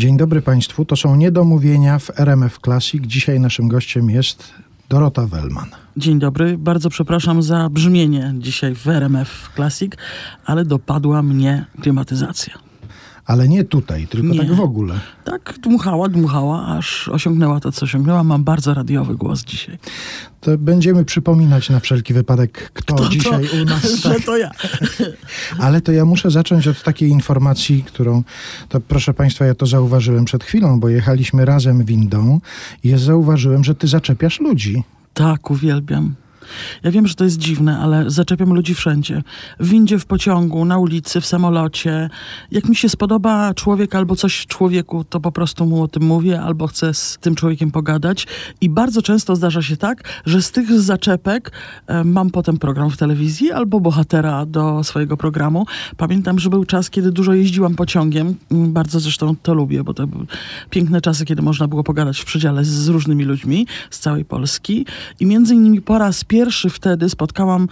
Dzień dobry Państwu, to są niedomówienia w RMF Classic. Dzisiaj naszym gościem jest Dorota Wellman. Dzień dobry, bardzo przepraszam za brzmienie dzisiaj w RMF Classic, ale dopadła mnie klimatyzacja. Ale nie tutaj, tylko Nie. tak w ogóle. Tak dmuchała, dmuchała, aż osiągnęła to, co osiągnęła. Mam bardzo radiowy głos dzisiaj. To będziemy przypominać na wszelki wypadek, kto dzisiaj u nas. że Tak. to ja. Ale to ja muszę zacząć od takiej informacji, którą, to proszę Państwa, ja to zauważyłem przed chwilą, bo jechaliśmy razem windą i ja zauważyłem, że Ty zaczepiasz ludzi. Tak, uwielbiam. Ja wiem, że to jest dziwne, ale zaczepiam ludzi wszędzie. W windzie, w pociągu, na ulicy, w samolocie. Jak mi się spodoba człowiek albo coś w człowieku, to po prostu mu o tym mówię, albo chcę z tym człowiekiem pogadać. I bardzo często zdarza się tak, że z tych zaczepek e, mam potem program w telewizji albo bohatera do swojego programu. Pamiętam, że był czas, kiedy dużo jeździłam pociągiem. Mm, Bardzo zresztą to lubię, bo to były piękne czasy, kiedy można było pogadać w przedziale z, z różnymi ludźmi z całej Polski. I między innymi po raz pierwszy wtedy spotkałam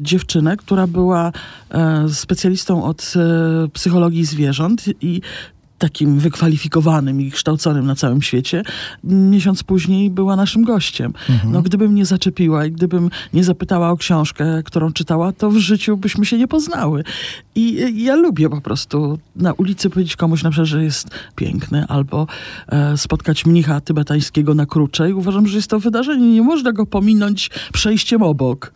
dziewczynę, która była e, specjalistą od e, psychologii zwierząt i takim wykwalifikowanym i kształconym na całym świecie, miesiąc później była naszym gościem. No, gdybym nie zaczepiła i gdybym nie zapytała o książkę, którą czytała, to w życiu byśmy się nie poznały. I e, ja lubię po prostu na ulicy powiedzieć komuś na przykład, że jest piękny, albo e, spotkać mnicha tybetańskiego na krucze i uważam, że jest to wydarzenie. Nie można go pominąć przejściem obok.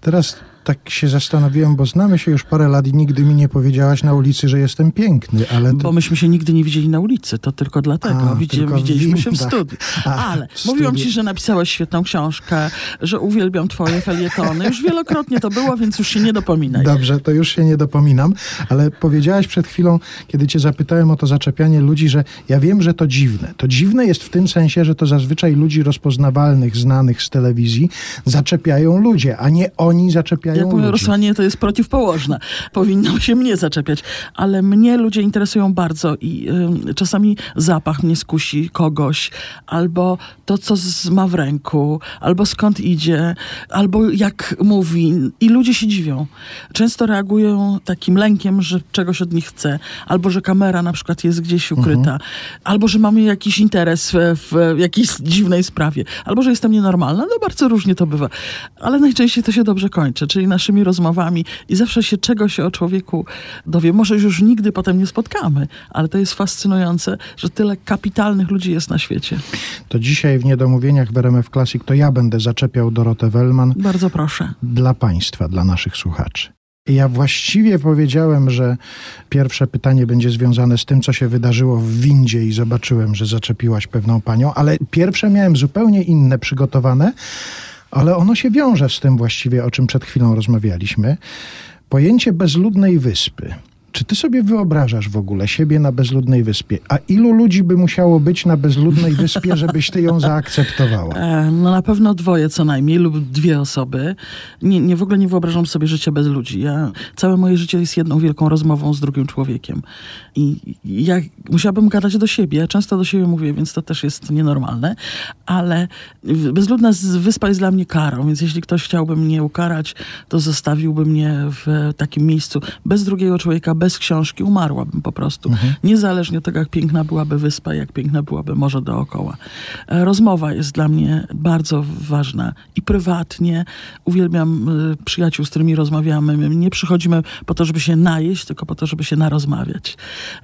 Teraz tak się zastanowiłem, bo znamy się już parę lat i nigdy mi nie powiedziałaś na ulicy, że jestem piękny, ale. Bo myśmy się nigdy nie widzieli na ulicy, to tylko dlatego. A, tylko w widzieliśmy się w studiu. A, Ale w mówiłam studiu. ci, że napisałeś świetną książkę, że uwielbiam twoje felietony. Już wielokrotnie to było, więc już się nie dopominaj. Dobrze, to już się nie dopominam, ale powiedziałaś przed chwilą, kiedy cię zapytałem o to zaczepianie ludzi, że ja wiem, że to dziwne. To dziwne jest w tym sensie, że to zazwyczaj ludzi rozpoznawalnych, znanych z telewizji zaczepiają ludzie, a nie oni zaczepiają Jak mówią ludzi. To jest przeciwpołożna. Powinno się mnie zaczepiać. Ale mnie ludzie interesują bardzo i ym, czasami zapach mnie skusi kogoś, albo to, co z, ma w ręku, albo skąd idzie, albo jak mówi. I ludzie się dziwią. Często reagują takim lękiem, że czegoś od nich chce, albo że kamera na przykład jest gdzieś ukryta, albo że mamy jakiś interes w, w jakiejś dziwnej sprawie, albo że jestem nienormalna. No bardzo różnie to bywa. Ale najczęściej to się dobrze kończy, czyli naszymi rozmowami i zawsze się czegoś o człowieku dowie. Może już nigdy potem nie spotkamy, ale to jest fascynujące, że tyle kapitalnych ludzi jest na świecie. To dzisiaj w Niedomówieniach w RMF Classic to ja będę zaczepiał Dorotę Wellman Bardzo proszę. dla Państwa, dla naszych słuchaczy. Ja właściwie powiedziałem, że pierwsze pytanie będzie związane z tym, co się wydarzyło w windzie i zobaczyłem, że zaczepiłaś pewną panią, ale pierwsze miałem zupełnie inne przygotowane, ale ono się wiąże z tym właściwie, o czym przed chwilą rozmawialiśmy. Pojęcie bezludnej wyspy. Czy ty sobie wyobrażasz w ogóle siebie na bezludnej wyspie? A ilu ludzi by musiało być na bezludnej wyspie, żebyś ty ją zaakceptowała? E, No na pewno dwoje co najmniej lub dwie osoby. Nie, nie w ogóle nie wyobrażam sobie życia bez ludzi. Ja, całe moje życie jest jedną wielką rozmową z drugim człowiekiem. I ja musiałabym gadać do siebie. Ja często do siebie mówię, więc to też jest nienormalne. Ale bezludna wyspa jest dla mnie karą, więc jeśli ktoś chciałby mnie ukarać, to zostawiłby mnie w takim miejscu bez drugiego człowieka, bez książki. Umarłabym po prostu. Niezależnie od tego, jak piękna byłaby wyspa, jak piękna byłaby morze dookoła. E, Rozmowa jest dla mnie bardzo ważna i prywatnie. Uwielbiam y, przyjaciół, z którymi rozmawiamy. My nie przychodzimy po to, żeby się najeść, tylko po to, żeby się narozmawiać.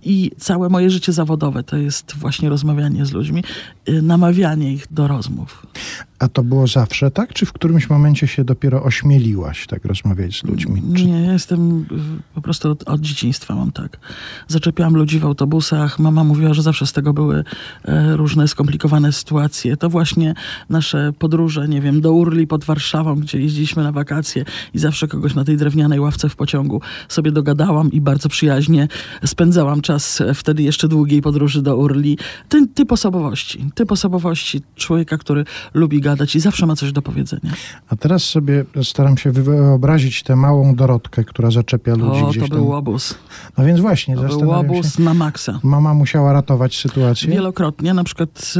I całe moje życie zawodowe to jest właśnie rozmawianie z ludźmi, y, namawianie ich do rozmów. A to było zawsze tak? Czy w którymś momencie się dopiero ośmieliłaś tak rozmawiać z ludźmi? Czy... Nie, ja jestem y, po prostu od, od dzieciństwa mam tak. Zaczepiałam ludzi w autobusach. Mama mówiła, że zawsze z tego były e, różne skomplikowane sytuacje. To właśnie nasze podróże, nie wiem, do Urli pod Warszawą, gdzie jeździliśmy na wakacje i zawsze kogoś na tej drewnianej ławce w pociągu sobie dogadałam i bardzo przyjaźnie spędzałam czas e, wtedy jeszcze długiej podróży do Urli. Ten typ osobowości, typ osobowości człowieka, który lubi gadać i zawsze ma coś do powiedzenia. A teraz sobie staram się wyobrazić tę małą Dorotkę, która zaczepia ludzi O, gdzieś to tam był obóz. łobuz. No więc właśnie, To był łobuz się. na maksa. Mama musiała ratować sytuację. Wielokrotnie, na przykład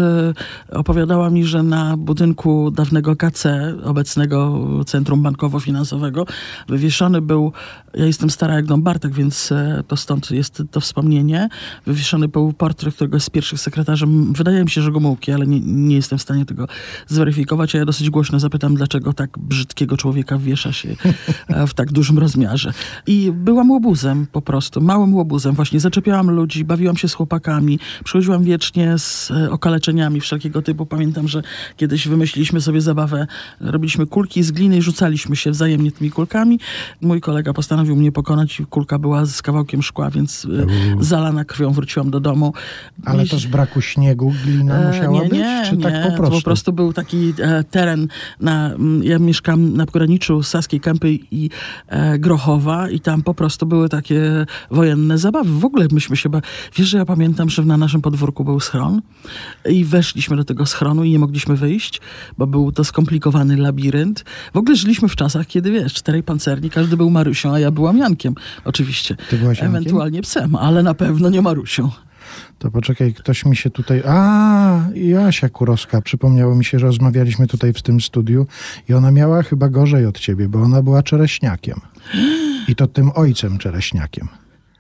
e, opowiadała mi, że na budynku dawnego KC, obecnego Centrum Bankowo-Finansowego, wywieszony był, ja jestem stara jak Dom Bartek, więc e, to stąd jest to wspomnienie, wywieszony był portret któregoś z pierwszych sekretarzy, wydaje mi się, że Gomułki, ale nie, nie jestem w stanie tego zweryfikować, a ja dosyć głośno zapytam, dlaczego tak brzydkiego człowieka wiesza się e, w tak dużym rozmiarze. I byłam łobuzem po prostu, małym łobuzem. Właśnie zaczepiałam ludzi, bawiłam się z chłopakami, przychodziłam wiecznie z e, okaleczeniami wszelkiego typu. Pamiętam, że kiedyś wymyśliliśmy sobie zabawę, robiliśmy kulki z gliny i rzucaliśmy się wzajemnie tymi kulkami. Mój kolega postanowił mnie pokonać i kulka była z kawałkiem szkła, więc e, zalana krwią wróciłam do domu. Ale to z braku śniegu glina musiała nie, być? nie, czy nie, tak po prostu? po prostu był taki e, teren, na, m, ja mieszkam na pograniczu Saskiej Kępy i e, Grochowa i tam po prostu były takie wojenne zabawy. W ogóle myśmy się, ba... wiesz, że ja pamiętam, że na naszym podwórku był schron i weszliśmy do tego schronu i nie mogliśmy wyjść, bo był to skomplikowany labirynt. W ogóle żyliśmy w czasach, kiedy wiesz, czterej pancerni, każdy był Marysią, a ja byłam Jankiem, oczywiście. Ty byłaś Jankiem? Ewentualnie psem, ale na pewno nie Marusią. To poczekaj, ktoś mi się tutaj... A, Jasia Kurowska. Przypomniało mi się, że rozmawialiśmy tutaj w tym studiu i ona miała chyba gorzej od ciebie, bo ona była czereśniakiem. I to tym ojcem czereśniakiem.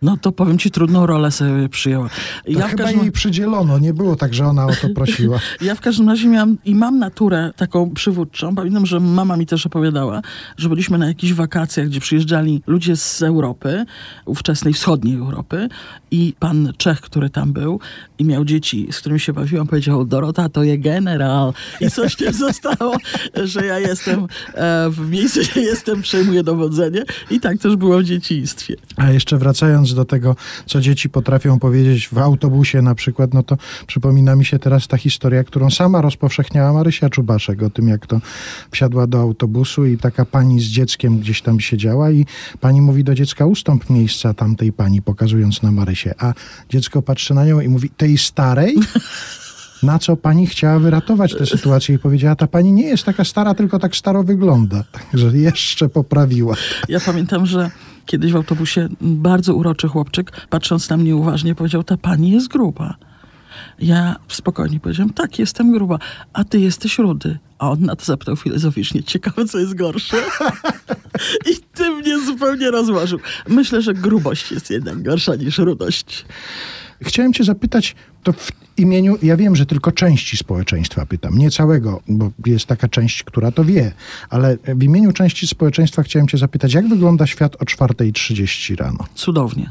No to powiem ci, trudną rolę sobie przyjęła. Ja chyba każdym, jej przydzielono. Nie było tak, że ona o to prosiła. ja w każdym razie miałam i mam naturę taką przywódczą. Pamiętam, że mama mi też opowiadała, że byliśmy na jakichś wakacjach, gdzie przyjeżdżali ludzie z Europy, ówczesnej wschodniej Europy i pan Czech, który tam był i miał dzieci, z którymi się bawiłam, powiedział, Dorota to je general. I coś nie zostało, że ja jestem e, w miejscu, gdzie jestem, przejmuję dowodzenie. I tak też było w dzieciństwie. A jeszcze wracając do tego, co dzieci potrafią powiedzieć w autobusie na przykład, no to przypomina mi się teraz ta historia, którą sama rozpowszechniała Marysia Czubaszek, o tym jak to wsiadła do autobusu i taka pani z dzieckiem gdzieś tam siedziała i pani mówi do dziecka, ustąp miejsca tamtej pani, pokazując na Marysię, a dziecko patrzy na nią i mówi, tej starej? Na co pani chciała wyratować tę sytuację i powiedziała, ta pani nie jest taka stara, tylko tak staro wygląda. Także jeszcze poprawiła. Ja pamiętam, że kiedyś w autobusie bardzo uroczy chłopczyk, patrząc na mnie uważnie, powiedział, ta pani jest gruba. Ja spokojnie powiedziałem, tak, jestem gruba, a ty jesteś rudy. A on na to zapytał filozoficznie, ciekawe, co jest gorsze. I ty mnie zupełnie rozłożył. Myślę, że grubość jest jednak gorsza niż rudość. Chciałem cię zapytać, to w imieniu, ja wiem, że tylko części społeczeństwa pytam, nie całego, bo jest taka część, która to wie, ale w imieniu części społeczeństwa chciałem cię zapytać, jak wygląda świat o 4.30 rano? Cudownie.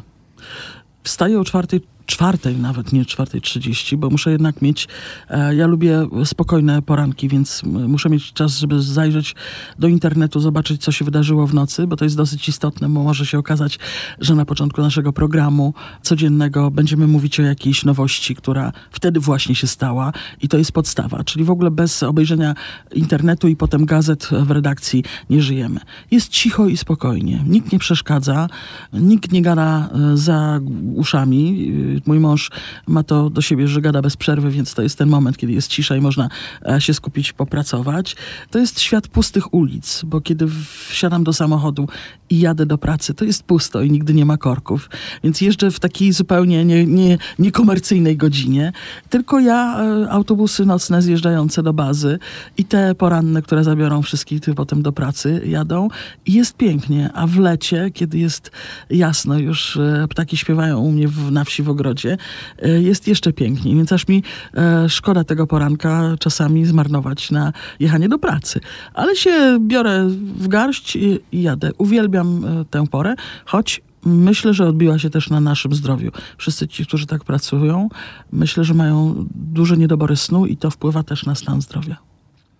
Wstaję o czwartej, czwartej nawet, nie czwartej trzydzieści, bo muszę jednak mieć, e, ja lubię spokojne poranki, więc muszę mieć czas, żeby zajrzeć do internetu, zobaczyć, co się wydarzyło w nocy, bo to jest dosyć istotne, bo może się okazać, że na początku naszego programu codziennego będziemy mówić o jakiejś nowości, która wtedy właśnie się stała i to jest podstawa, czyli w ogóle bez obejrzenia internetu i potem gazet w redakcji nie żyjemy. Jest cicho i spokojnie, nikt nie przeszkadza, nikt nie gada e, za uszami. Mój mąż ma to do siebie, że gada bez przerwy, więc to jest ten moment, kiedy jest cisza i można e, się skupić, popracować. To jest świat pustych ulic, bo kiedy wsiadam do samochodu i jadę do pracy, to jest pusto i nigdy nie ma korków. Więc jeżdżę w takiej zupełnie nie, nie, niekomercyjnej godzinie. Tylko ja, e, autobusy nocne zjeżdżające do bazy i te poranne, które zabiorą wszystkich potem do pracy, jadą i jest pięknie. A w lecie, kiedy jest jasno, już e, ptaki śpiewają u mnie w, na wsi w ogrodzie, e, jest jeszcze piękniej. Więc aż mi e, szkoda tego poranka czasami zmarnować na jechanie do pracy. Ale się biorę w garść i, i jadę. Uwielbiam e, tę porę, choć Myślę, że odbiła się też na naszym zdrowiu. Wszyscy ci, którzy tak pracują, myślę, że mają duże niedobory snu i to wpływa też na stan zdrowia.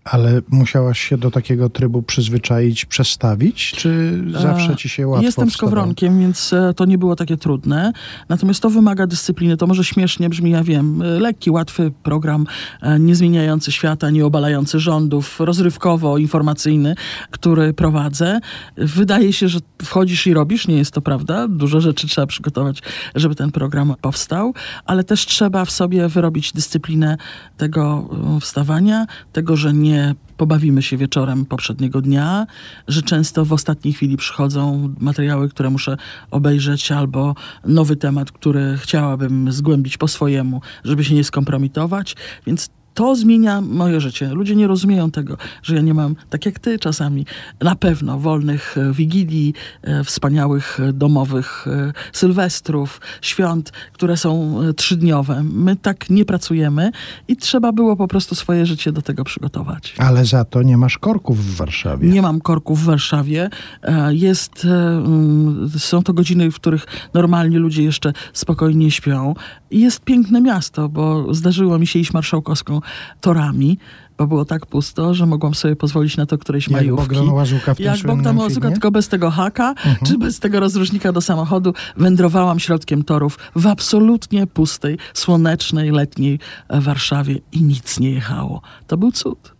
Ale musiałaś się do takiego trybu przyzwyczaić, przestawić, czy zawsze ci się łatwo Jestem wstawało? skowronkiem, więc e, to nie było takie trudne. Natomiast to wymaga dyscypliny. To może śmiesznie brzmi, ja wiem. E, Lekki, łatwy program, e, nie zmieniający świata, nie obalający rządów, rozrywkowo-informacyjny, który prowadzę. Wydaje się, że wchodzisz i robisz. Nie jest to prawda. Dużo rzeczy trzeba przygotować, żeby ten program powstał, ale też trzeba w sobie wyrobić dyscyplinę tego e, wstawania, tego, że nie pobawimy się wieczorem poprzedniego dnia, że często w ostatniej chwili przychodzą materiały, które muszę obejrzeć, albo nowy temat, który chciałabym zgłębić po swojemu, żeby się nie skompromitować. Więc to zmienia moje życie. Ludzie nie rozumieją tego, że ja nie mam, tak jak ty czasami, na pewno wolnych e, wigilii, e, wspaniałych e, domowych sylwestrów, świąt, które są trzydniowe. My tak nie pracujemy i trzeba było po prostu swoje życie do tego przygotować. Ale za to nie masz korków w Warszawie. Nie mam korków w Warszawie. Jest, mm, są to godziny, w których normalnie ludzie jeszcze spokojnie śpią. Jest piękne miasto, bo zdarzyło mi się iść marszałkowską torami, bo było tak pusto, że mogłam sobie pozwolić na to którejś Jak majówki. Bogdan Łazuka w Jak Bogdan tylko bez tego haka, czy bez tego rozróżnika do samochodu, wędrowałam środkiem torów w absolutnie pustej, słonecznej, letniej Warszawie i nic nie jechało. To był cud.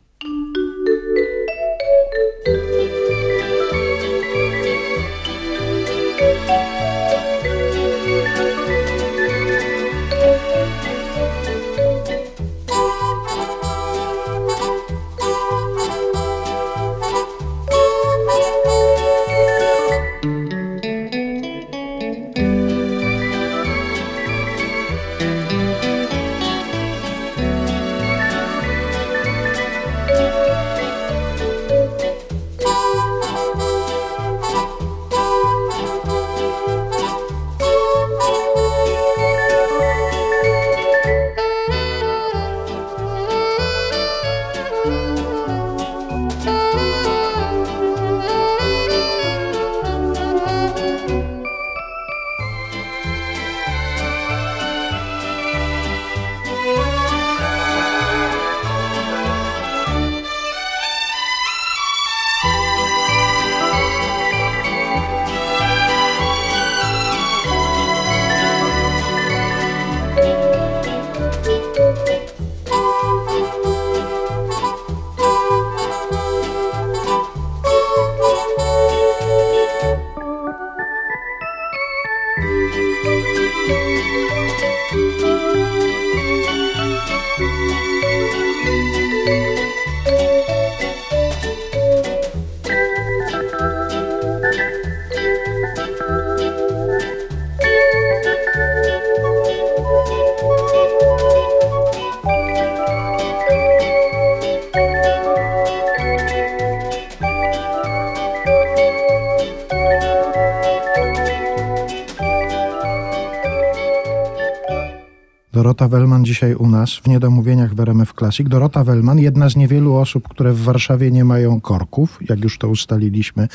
Dorota Wellman dzisiaj u nas w Niedomówieniach w RMF Classic. Dorota Wellman, jedna z niewielu osób, które w Warszawie nie mają korków, jak już to ustaliliśmy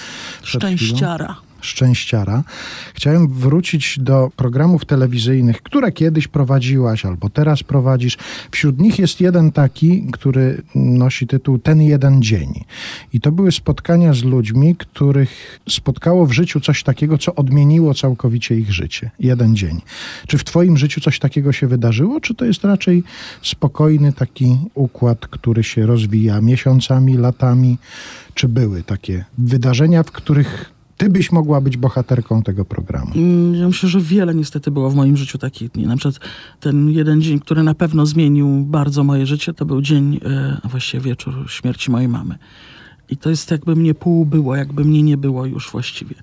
przed chwilą. Szczęściara. Chciałem wrócić do programów telewizyjnych, które kiedyś prowadziłaś albo teraz prowadzisz. Wśród nich jest jeden taki, który nosi tytuł Ten jeden dzień. I to były spotkania z ludźmi, których spotkało w życiu coś takiego, co odmieniło całkowicie ich życie. Jeden dzień. Czy w Twoim życiu coś takiego się wydarzyło, czy to jest raczej spokojny taki układ, który się rozwija miesiącami, latami? Czy były takie wydarzenia, w których ty byś mogła być bohaterką tego programu. Mm, Ja myślę, że wiele niestety było w moim życiu takich dni. Na przykład ten jeden dzień, który na pewno zmienił bardzo moje życie, to był dzień, e, a właściwie wieczór śmierci mojej mamy. I to jest jakby mnie pół było, jakby mnie nie było już właściwie.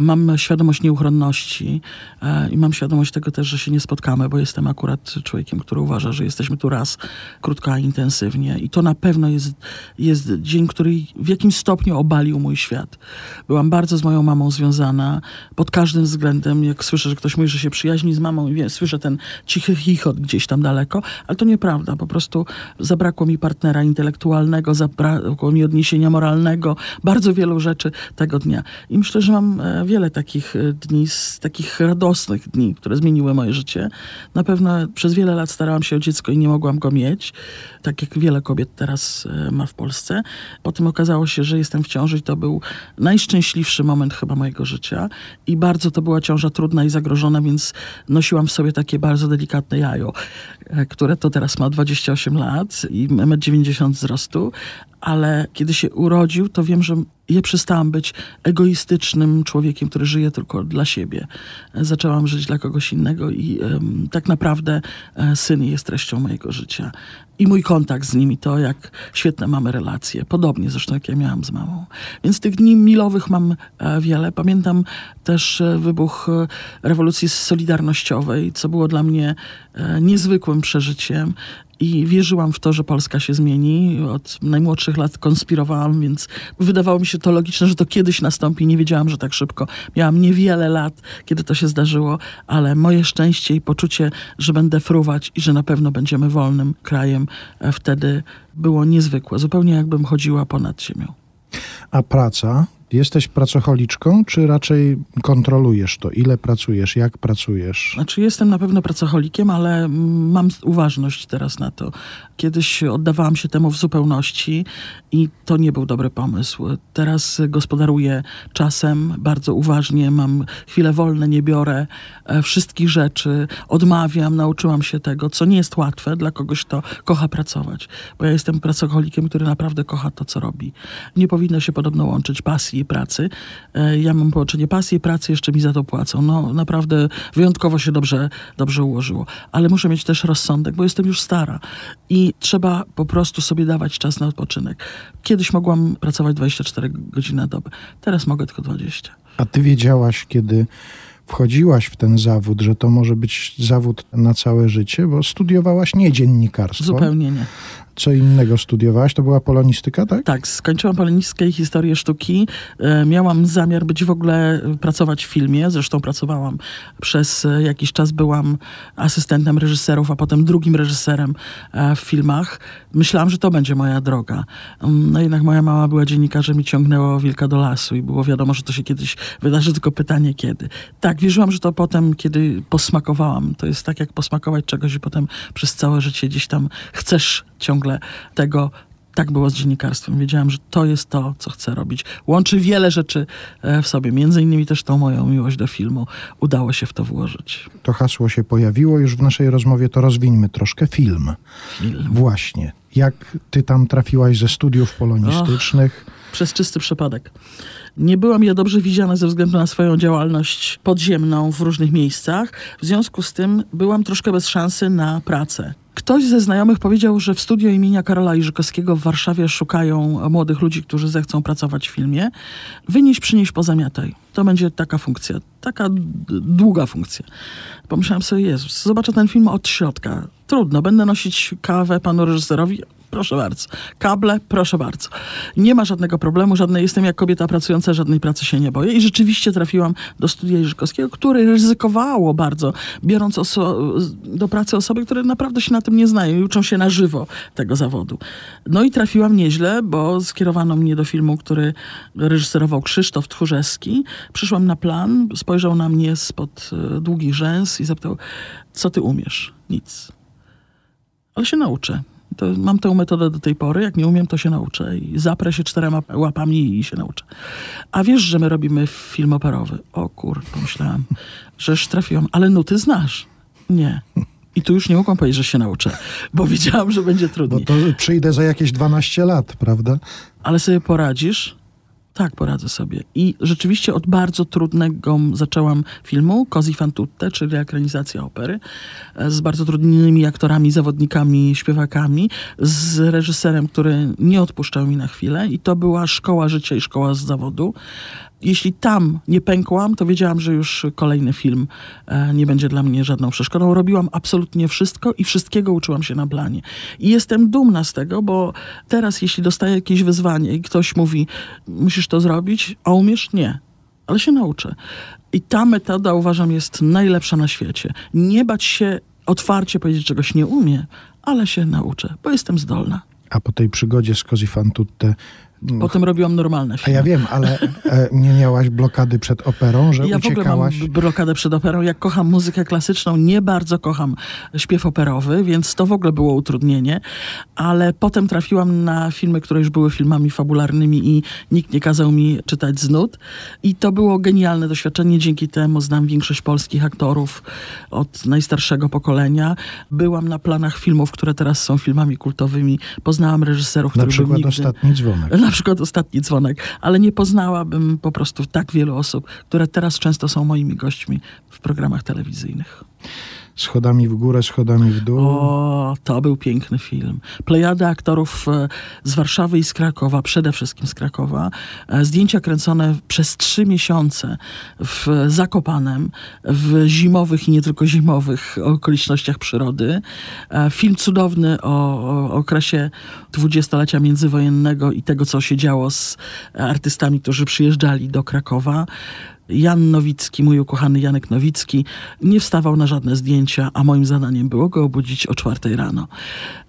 Mam świadomość nieuchronności e, i mam świadomość tego też, że się nie spotkamy, bo jestem akurat człowiekiem, który uważa, że jesteśmy tu raz, krótko, a intensywnie. I to na pewno jest, jest dzień, który w jakimś stopniu obalił mój świat. Byłam bardzo z moją mamą związana pod każdym względem. Jak słyszę, że ktoś mówi, że się przyjaźni z mamą i słyszę ten cichy chichot gdzieś tam daleko, ale to nieprawda. Po prostu zabrakło mi partnera intelektualnego, zabrakło mi odniesienia moralnego, bardzo wielu rzeczy tego dnia. I myślę, że mam e, wiele takich e, dni, z takich radosnych dni, które zmieniły moje życie. Na pewno przez wiele lat starałam się o dziecko i nie mogłam go mieć, tak jak wiele kobiet teraz e, ma w Polsce. Potem okazało się, że jestem w ciąży i to był najszczęśliwszy moment chyba mojego życia. I bardzo to była ciąża trudna i zagrożona, więc nosiłam w sobie takie bardzo delikatne jajo, e, które to teraz ma 28 lat i 1,90 m wzrostu. Ale kiedy się urodził, to wiem, że ja przestałam być egoistycznym człowiekiem, który żyje tylko dla siebie. Zaczęłam żyć dla kogoś innego i em, tak naprawdę e, syn jest treścią mojego życia. I mój kontakt z nimi, to jak świetne mamy relacje. Podobnie zresztą jak ja miałam z mamą. Więc tych dni milowych mam e, wiele. Pamiętam też e, wybuch e, rewolucji solidarnościowej, co było dla mnie e, niezwykłym przeżyciem. I wierzyłam w to, że Polska się zmieni. Od najmłodszych lat konspirowałam, więc wydawało mi się to logiczne, że to kiedyś nastąpi. Nie wiedziałam, że tak szybko. Miałam niewiele lat, kiedy to się zdarzyło, ale moje szczęście i poczucie, że będę fruwać i że na pewno będziemy wolnym krajem, e, wtedy było niezwykłe. Zupełnie jakbym chodziła ponad ziemią. A praca? Jesteś pracocholiczką, czy raczej kontrolujesz to? Ile pracujesz, jak pracujesz? Znaczy, jestem na pewno pracocholikiem, ale mam uważność teraz na to. Kiedyś oddawałam się temu w zupełności i to nie był dobry pomysł. Teraz gospodaruję czasem bardzo uważnie, mam chwile wolne, nie biorę e, wszystkich rzeczy, odmawiam, nauczyłam się tego, co nie jest łatwe dla kogoś, kto kocha pracować. Bo ja jestem pracocholikiem, który naprawdę kocha to, co robi. Nie powinno się podobno łączyć pasji i pracy. E, Ja mam połączenie pasji i pracy, jeszcze mi za to płacą. No naprawdę wyjątkowo się dobrze, dobrze ułożyło. Ale muszę mieć też rozsądek, bo jestem już stara i trzeba po prostu sobie dawać czas na odpoczynek. Kiedyś mogłam pracować 24 godziny na dobę, teraz mogę tylko 20. A ty wiedziałaś, kiedy wchodziłaś w ten zawód, że to może być zawód na całe życie, bo studiowałaś nie dziennikarstwo. Zupełnie nie. Co innego studiowałaś? To była polonistyka, tak? Tak, skończyłam polonistkę i historię sztuki. E, Miałam zamiar być w ogóle, e, pracować w filmie. Zresztą pracowałam przez e, jakiś czas, byłam asystentem reżyserów, a potem drugim reżyserem w filmach. Myślałam, że to będzie moja droga. Mm, No jednak moja mama była dziennikarzem i ciągnęła wilka do lasu i było wiadomo, że to się kiedyś wydarzy, tylko pytanie kiedy. Tak, wierzyłam, że to potem, kiedy posmakowałam. To jest tak, jak posmakować czegoś i potem przez całe życie gdzieś tam chcesz ciągle tego. Tak było z dziennikarstwem. Wiedziałam, że to jest to, co chcę robić. Łączy wiele rzeczy e, w sobie, między innymi też tą moją miłość do filmu. Udało się w to włożyć. To hasło się pojawiło już w naszej rozmowie, to rozwińmy troszkę film. Film. Właśnie. Jak ty tam trafiłaś ze studiów polonistycznych? Przez czysty przypadek. Nie byłam ja dobrze widziana ze względu na swoją działalność podziemną w różnych miejscach. W związku z tym byłam troszkę bez szansy na pracę. Ktoś ze znajomych powiedział, że w studio imienia Karola Iżykowskiego w Warszawie szukają młodych ludzi, którzy zechcą pracować w filmie. Wynieś, przynieś, pozamiataj. To będzie taka funkcja, taka długa funkcja. Pomyślałam sobie, Jezus, zobaczę ten film od środka. Trudno, będę nosić kawę panu reżyserowi. Proszę bardzo. Kable, proszę bardzo. Nie ma żadnego problemu, żadnej, jestem jak kobieta pracująca, żadnej pracy się nie boję. I rzeczywiście trafiłam do studia Jerzykowskiego, które ryzykowało bardzo, biorąc do pracy osoby, które naprawdę się na tym nie znają i uczą się na żywo tego zawodu. No i trafiłam nieźle, bo skierowano mnie do filmu, który reżyserował Krzysztof Tchórzewski. Przyszłam na plan, spojrzał na mnie spod e, długich rzęs i zapytał, co ty umiesz? Nic. Ale się nauczę. To mam tę metodę do tej pory. Jak nie umiem, to się nauczę. I zaprę się czterema łapami i się nauczę. A wiesz, że my robimy film operowy. O kur, pomyślałam, żeż trafiłam. Ale nuty znasz. Nie. I tu już nie mogłam powiedzieć, że się nauczę, bo wiedziałam, że będzie Bo trudniej. to przyjdę za jakieś 12 lat, prawda? Ale sobie poradzisz? Tak, poradzę sobie. I rzeczywiście od bardzo trudnego zaczęłam filmu, Cosi fan tutte, czyli ekranizacja opery, e, z bardzo trudnymi aktorami, zawodnikami, śpiewakami, z reżyserem, który nie odpuszczał mi na chwilę i to była szkoła życia i szkoła z zawodu. Jeśli tam nie pękłam, to wiedziałam, że już kolejny film e, nie będzie dla mnie żadną przeszkodą. Robiłam absolutnie wszystko i wszystkiego uczyłam się na planie. I jestem dumna z tego, bo teraz, jeśli dostaję jakieś wyzwanie i ktoś mówi, musisz to zrobić, a umiesz? Nie. Ale się nauczę. I ta metoda uważam jest najlepsza na świecie. Nie bać się otwarcie powiedzieć, czegoś nie umie, ale się nauczę, bo jestem zdolna. A po tej przygodzie z Cosi fan tutte... Potem robiłam normalne A filmy. ja wiem, ale e, nie miałaś blokady przed operą, że Ja w ogóle uciekałaś... mam blokadę przed operą. Jak kocham muzykę klasyczną, nie bardzo kocham śpiew operowy, więc to w ogóle było utrudnienie. Ale potem trafiłam na filmy, które już były filmami fabularnymi i nikt nie kazał mi czytać z nut. I to było genialne doświadczenie. Dzięki temu znam większość polskich aktorów od najstarszego pokolenia. Byłam na planach filmów, które teraz są filmami kultowymi. Poznałam reżyserów, Na których bym przykład nigdy... Ostatni Dzwonek. Na przykład ostatni dzwonek, ale nie poznałabym po prostu tak wielu osób, które teraz często są moimi gośćmi w programach telewizyjnych. Schodami w górę, schodami w dół. O, to był piękny film. Plejada aktorów e, z Warszawy i z Krakowa, przede wszystkim z Krakowa. E, zdjęcia kręcone przez trzy miesiące w Zakopanem, w zimowych i nie tylko zimowych okolicznościach przyrody. E, film cudowny o, o okresie dwudziestolecia międzywojennego i tego, co się działo z artystami, którzy przyjeżdżali do Krakowa. Jan Nowicki, mój ukochany Janek Nowicki, nie wstawał na żadne zdjęcia, a moim zadaniem było go obudzić o czwartej rano.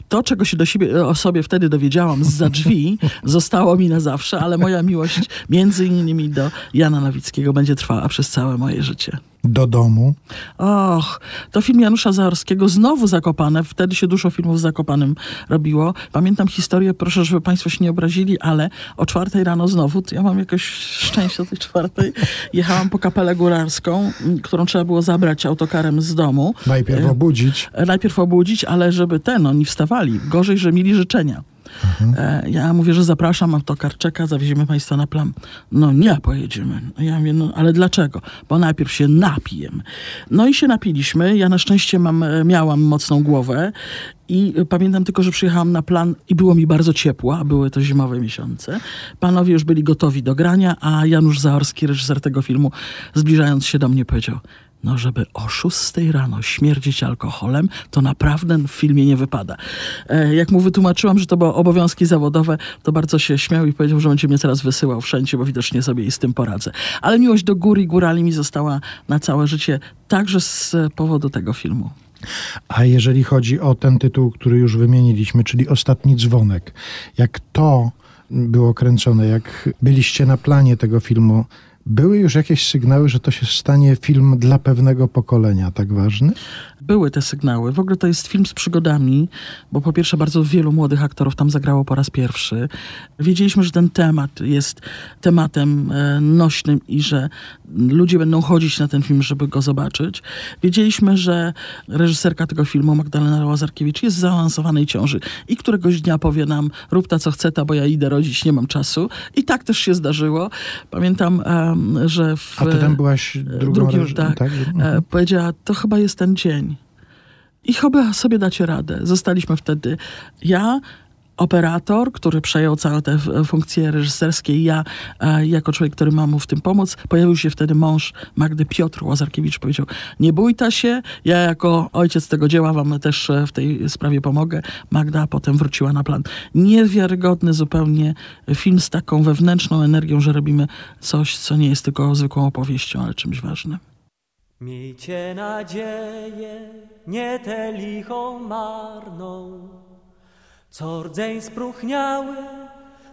To, czego się do siebie, o sobie wtedy dowiedziałam z za drzwi, zostało mi na zawsze, ale moja miłość między innymi do Jana Nowickiego będzie trwała przez całe moje życie do domu. Och, to film Janusza Zaorskiego, znowu Zakopane. Wtedy się dużo filmów z Zakopanym robiło. Pamiętam historię, proszę, żeby państwo się nie obrazili, ale o czwartej rano znowu, ja mam jakoś szczęście o tej czwartej, jechałam po kapelę górarską, którą trzeba było zabrać autokarem z domu. Najpierw obudzić. E, najpierw obudzić, ale żeby ten, oni wstawali. Gorzej, że mieli życzenia. Mhm. Ja mówię, że zapraszam autokarczeka, zawieziemy państwa na plan. No nie pojedziemy. Ja mówię, no ale dlaczego? Bo najpierw się napijemy. No i się napiliśmy. Ja na szczęście mam, e, miałam mocną głowę i pamiętam tylko, że przyjechałam na plan i było mi bardzo ciepło, a były to zimowe miesiące. Panowie już byli gotowi do grania, a Janusz Zaorski, reżyser tego filmu, zbliżając się do mnie powiedział, no żeby o 6 rano śmierdzić alkoholem, to naprawdę w filmie nie wypada. E, jak mu wytłumaczyłam, że to były obowiązki zawodowe, to bardzo się śmiał i powiedział, że będzie mnie teraz wysyłał wszędzie, bo widocznie sobie i z tym poradzę. Ale miłość do góry i górali mi została na całe życie, także z powodu tego filmu. A jeżeli chodzi o ten tytuł, który już wymieniliśmy, czyli Ostatni Dzwonek, jak to było kręcone, jak byliście na planie tego filmu, były już jakieś sygnały, że to się stanie film dla pewnego pokolenia tak ważny? Były te sygnały. W ogóle to jest film z przygodami, bo po pierwsze bardzo wielu młodych aktorów tam zagrało po raz pierwszy. Wiedzieliśmy, że ten temat jest tematem e, nośnym i że ludzie będą chodzić na ten film, żeby go zobaczyć. Wiedzieliśmy, że reżyserka tego filmu, Magdalena Łazarkiewicz, jest w zaawansowanej ciąży i któregoś dnia powie nam, rób ta co chce ta, bo ja idę rodzić, nie mam czasu. I tak też się zdarzyło. Pamiętam, e, że w... A ty tam byłaś drugą drugim, tak, tak? Mhm. Powiedziała, to chyba jest ten dzień. I chyba sobie dacie radę. Zostaliśmy wtedy ja, operator, który przejął całe te funkcje reżyserskie i ja, e, jako człowiek, który ma mu w tym pomóc, pojawił się wtedy mąż Magdy Piotr Łazarkiewicz. Powiedział, nie bójta się, ja jako ojciec tego dzieła wam też e, w tej sprawie pomogę. Magda potem wróciła na plan. Niewiarygodny zupełnie film z taką wewnętrzną energią, że robimy coś, co nie jest tylko zwykłą opowieścią, ale czymś ważnym. Miejcie nadzieję, nie tę lichą marną, co rdzeń spróchniały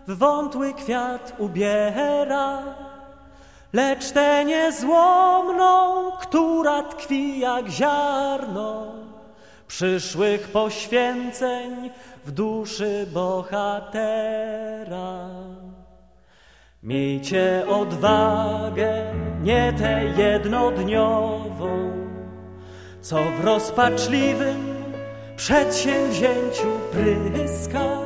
w wątły kwiat ubiera, lecz tę niezłomną, która tkwi jak ziarno przyszłych poświęceń w duszy bohatera. Miejcie odwagę, nie tę jednodniową, co w rozpaczliwym przedsięwzięciu pryska,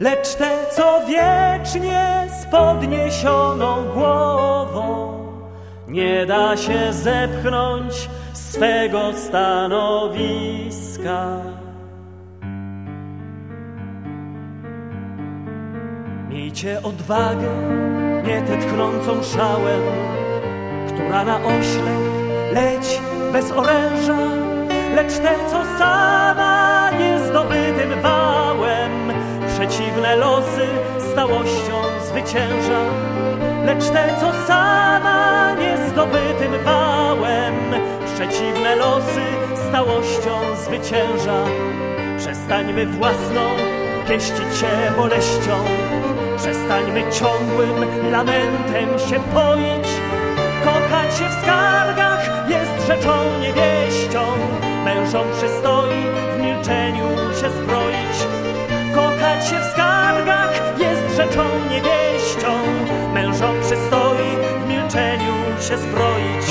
lecz tę, co wiecznie z podniesioną głową nie da się zepchnąć swego stanowiska. Miejcie odwagę, nie tę tchnącą szałem, która na oślep leci bez oręża, lecz tę, co sama niezdobytym wałem przeciwne losy stałością zwycięża. Lecz tę, co sama niezdobytym wałem przeciwne losy stałością zwycięża. Przestańmy własną pieścić się boleścią, przestańmy ciągłym lamentem się poić. Kochać się w skargach jest rzeczą niewieścią, mężom przystoi w milczeniu się zbroić. Kochać się w skargach jest rzeczą niewieścią, mężom przystoi w milczeniu się zbroić.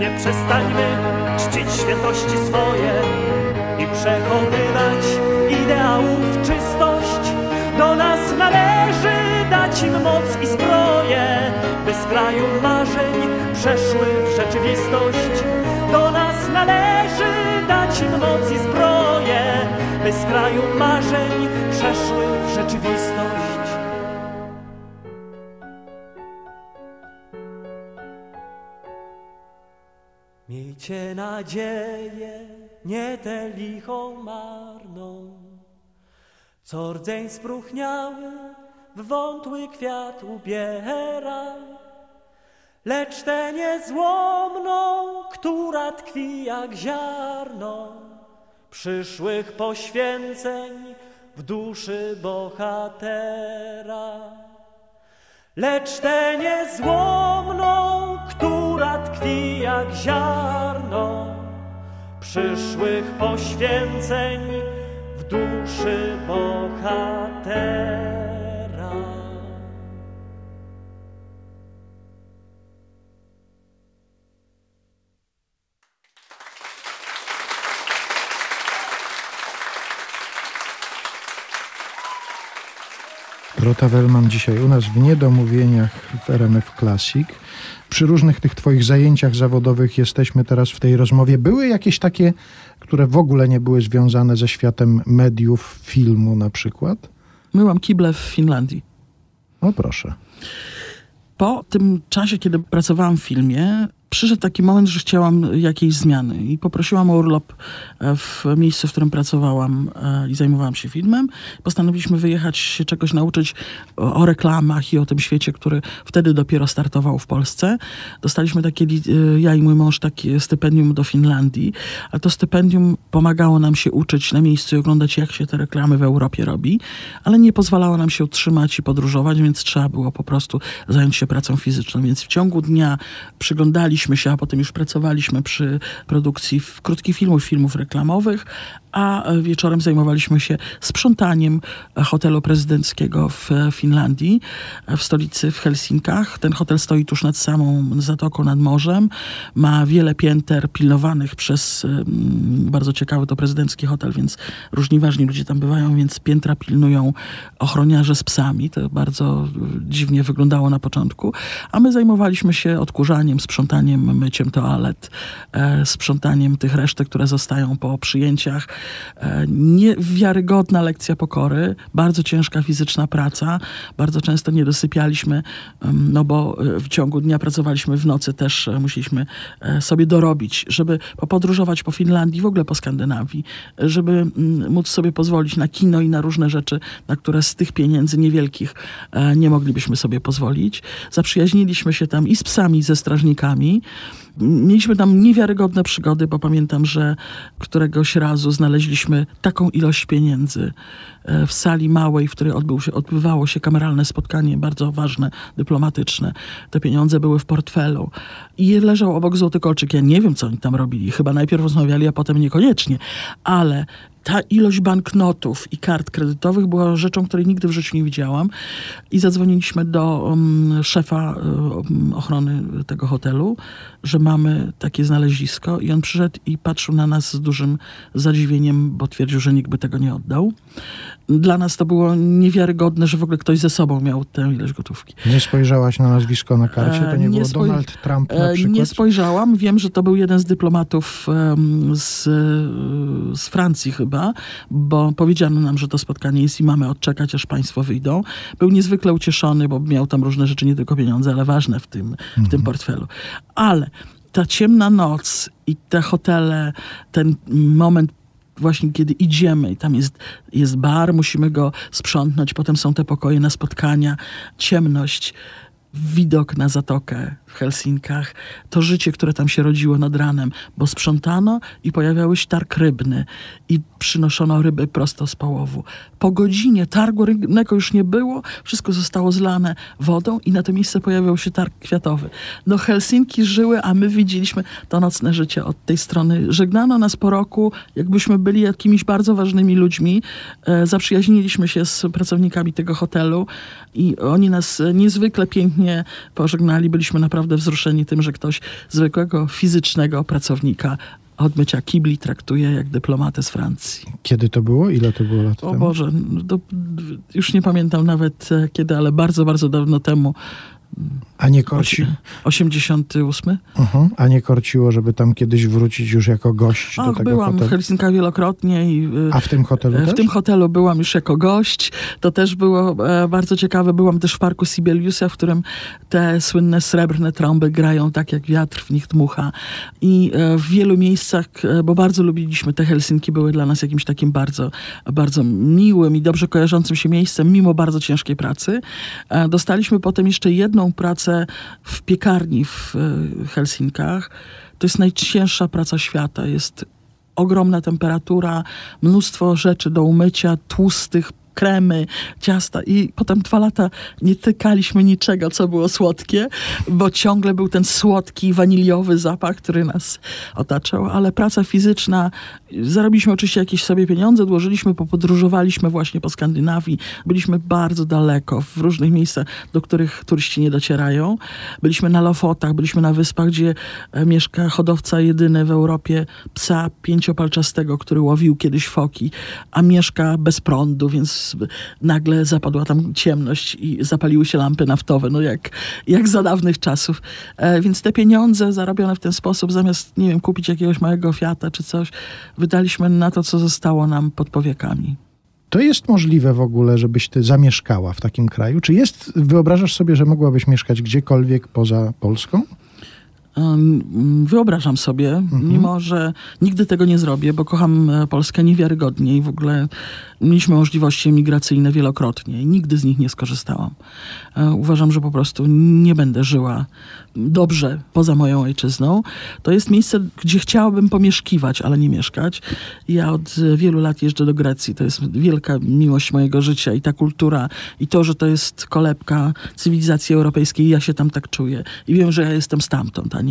Nie przestańmy czcić świętości swoje i przechowywać ideałów czystość dać im moc i zbroję, by z kraju marzeń przeszły w rzeczywistość. Do nas należy dać im moc i zbroję, by z kraju marzeń przeszły w rzeczywistość. Miejcie nadzieję, nie tę lichą marną, co rdzeń spróchniały w wątły kwiat ubiera, lecz tę niezłomną, która tkwi jak ziarno przyszłych poświęceń w duszy bohatera. Lecz tę niezłomną, która tkwi jak ziarno przyszłych poświęceń duszy bohatera. Dorota Wellman dzisiaj u nas w Niedomówieniach w RMF Classic. Przy różnych tych twoich zajęciach zawodowych jesteśmy teraz w tej rozmowie. Były jakieś takie, które w ogóle nie były związane ze światem mediów, filmu na przykład? Myłam kible w Finlandii. No proszę. Po tym czasie, kiedy pracowałam w filmie, przyszedł taki moment, że chciałam jakiejś zmiany i poprosiłam o urlop e, w miejscu, w którym pracowałam e, i zajmowałam się filmem. Postanowiliśmy wyjechać, się czegoś nauczyć o, reklamach i o tym świecie, który wtedy dopiero startował w Polsce. Dostaliśmy takie, e, ja i mój mąż, takie stypendium do Finlandii, a to stypendium pomagało nam się uczyć na miejscu i oglądać, jak się te reklamy w Europie robi, ale nie pozwalało nam się utrzymać i podróżować, więc trzeba było po prostu zająć się pracą fizyczną. Więc w ciągu dnia przyglądaliśmy się, a potem już pracowaliśmy przy produkcji krótkich filmów, filmów reklamowych, a e, wieczorem zajmowaliśmy się sprzątaniem e, hotelu prezydenckiego w e, Finlandii, w stolicy w Helsinkach. Ten hotel stoi tuż nad samą zatoką, nad morzem. Ma wiele pięter pilnowanych przez, bardzo ciekawy to prezydencki hotel, więc różni ważni ludzie tam bywają, więc piętra pilnują ochroniarze z psami. To bardzo dziwnie wyglądało na początku. A my zajmowaliśmy się odkurzaniem, sprzątaniem, myciem toalet, sprzątaniem tych resztek, które zostają po przyjęciach. E, niewiarygodna lekcja pokory, bardzo ciężka fizyczna praca. Bardzo często nie dosypialiśmy, no bo e, w ciągu dnia pracowaliśmy w nocy, też e, musieliśmy sobie dorobić, żeby popodróżować po Finlandii, w ogóle po Skandynawii, żeby mm, móc sobie pozwolić na kino i na różne rzeczy, na które z tych pieniędzy niewielkich nie moglibyśmy sobie pozwolić. Zaprzyjaźniliśmy się tam i z psami, i ze strażnikami. Mieliśmy tam niewiarygodne przygody, bo pamiętam, że któregoś razu znaleźliśmy taką ilość pieniędzy w sali małej, w której odbył się, odbywało się kameralne spotkanie, bardzo ważne, dyplomatyczne. Te pieniądze były w portfelu i leżał obok złoty kolczyk. Ja nie wiem, co oni tam robili. Chyba najpierw rozmawiali, a potem niekoniecznie. Ale ta ilość banknotów i kart kredytowych była rzeczą, której nigdy w życiu nie widziałam. I zadzwoniliśmy do um, szefa um, ochrony tego hotelu, że mamy takie znalezisko. I on przyszedł i patrzył na nas z dużym zadziwieniem, bo twierdził, że nikt by tego nie oddał. Dla nas to było niewiarygodne, że w ogóle ktoś ze sobą miał tę ilość gotówki. Nie spojrzałaś na nazwisko na karcie? To nie, E, nie było spoj- Donald Trump na E, przykład? Nie spojrzałam. Wiem, że to był jeden z dyplomatów em, z, z Francji chyba, bo powiedziano nam, że to spotkanie jest i mamy odczekać, aż państwo wyjdą. Był niezwykle ucieszony, bo miał tam różne rzeczy, nie tylko pieniądze, ale ważne w tym, w tym portfelu. Ale ta ciemna noc i te hotele, ten moment właśnie kiedy idziemy i tam jest, jest bar, musimy go sprzątnąć, potem są te pokoje na spotkania, ciemność, widok na zatokę w Helsinkach, to życie, które tam się rodziło nad ranem, bo sprzątano i pojawiały się targ rybny i przynoszono ryby prosto z połowu. Po godzinie targu rybnego już nie było, wszystko zostało zlane wodą i na to miejsce pojawiał się targ kwiatowy. No Helsinki żyły, a my widzieliśmy to nocne życie od tej strony. Żegnano nas po roku, jakbyśmy byli jakimiś bardzo ważnymi ludźmi. E, zaprzyjaźniliśmy się z pracownikami tego hotelu i oni nas e, niezwykle pięknie pożegnali. Byliśmy naprawdę wzruszeni tym, że ktoś zwykłego fizycznego pracownika od mycia kibli traktuje jak dyplomatę z Francji. Kiedy to było? Ile to było lat O temu? Boże, to, już nie pamiętam nawet e, kiedy, ale bardzo, bardzo dawno temu. A nie korci... Osi- 88? Mhm. A nie korciło, żeby tam kiedyś wrócić już jako gość do Ach, tego byłam w hotelu? Helsinkach wielokrotnie i y, A w tym hotelu w też? tym hotelu byłam już jako gość. To też było e, bardzo ciekawe. Byłam też w parku Sibeliusa, w którym te słynne srebrne trąby grają tak, jak wiatr w nich dmucha. I e, w wielu miejscach, e, bo bardzo lubiliśmy te Helsinki, były dla nas jakimś takim bardzo, bardzo miłym i dobrze kojarzącym się miejscem, mimo bardzo ciężkiej pracy. Dostaliśmy potem jeszcze jedną pracę w piekarni w e, Helsinkach. To jest najcięższa praca świata. Jest ogromna temperatura, mnóstwo rzeczy do umycia, tłustych, kremy, ciasta i potem dwa lata nie tykaliśmy niczego, co było słodkie, bo ciągle był ten słodki, waniliowy zapach, który nas otaczał, ale praca fizyczna, zarobiliśmy oczywiście jakieś sobie pieniądze, odłożyliśmy, popodróżowaliśmy właśnie po Skandynawii, byliśmy bardzo daleko, w różnych miejscach, do których turyści nie docierają. Byliśmy na Lofotach, byliśmy na wyspach, gdzie e, mieszka hodowca jedyny w Europie psa pięciopalczastego, który łowił kiedyś foki, a mieszka bez prądu, więc nagle zapadła tam ciemność i zapaliły się lampy naftowe, no jak, jak za dawnych czasów. E, więc te pieniądze zarobione w ten sposób, zamiast, nie wiem, kupić jakiegoś małego Fiata czy coś, wydaliśmy na to, co zostało nam pod powiekami. To jest możliwe w ogóle, żebyś ty zamieszkała w takim kraju? Czy jest, wyobrażasz sobie, że mogłabyś mieszkać gdziekolwiek poza Polską? Wyobrażam sobie, mimo że nigdy tego nie zrobię, bo kocham e, Polskę niewiarygodnie i w ogóle mieliśmy możliwości emigracyjne wielokrotnie i nigdy z nich nie skorzystałam. E, Uważam, że po prostu nie będę żyła dobrze poza moją ojczyzną. To jest miejsce, gdzie chciałabym pomieszkiwać, ale nie mieszkać. Ja od wielu lat jeżdżę do Grecji. To jest wielka miłość mojego życia i ta kultura i to, że to jest kolebka cywilizacji europejskiej. Ja się tam tak czuję i wiem, że ja jestem stamtąd, a nie,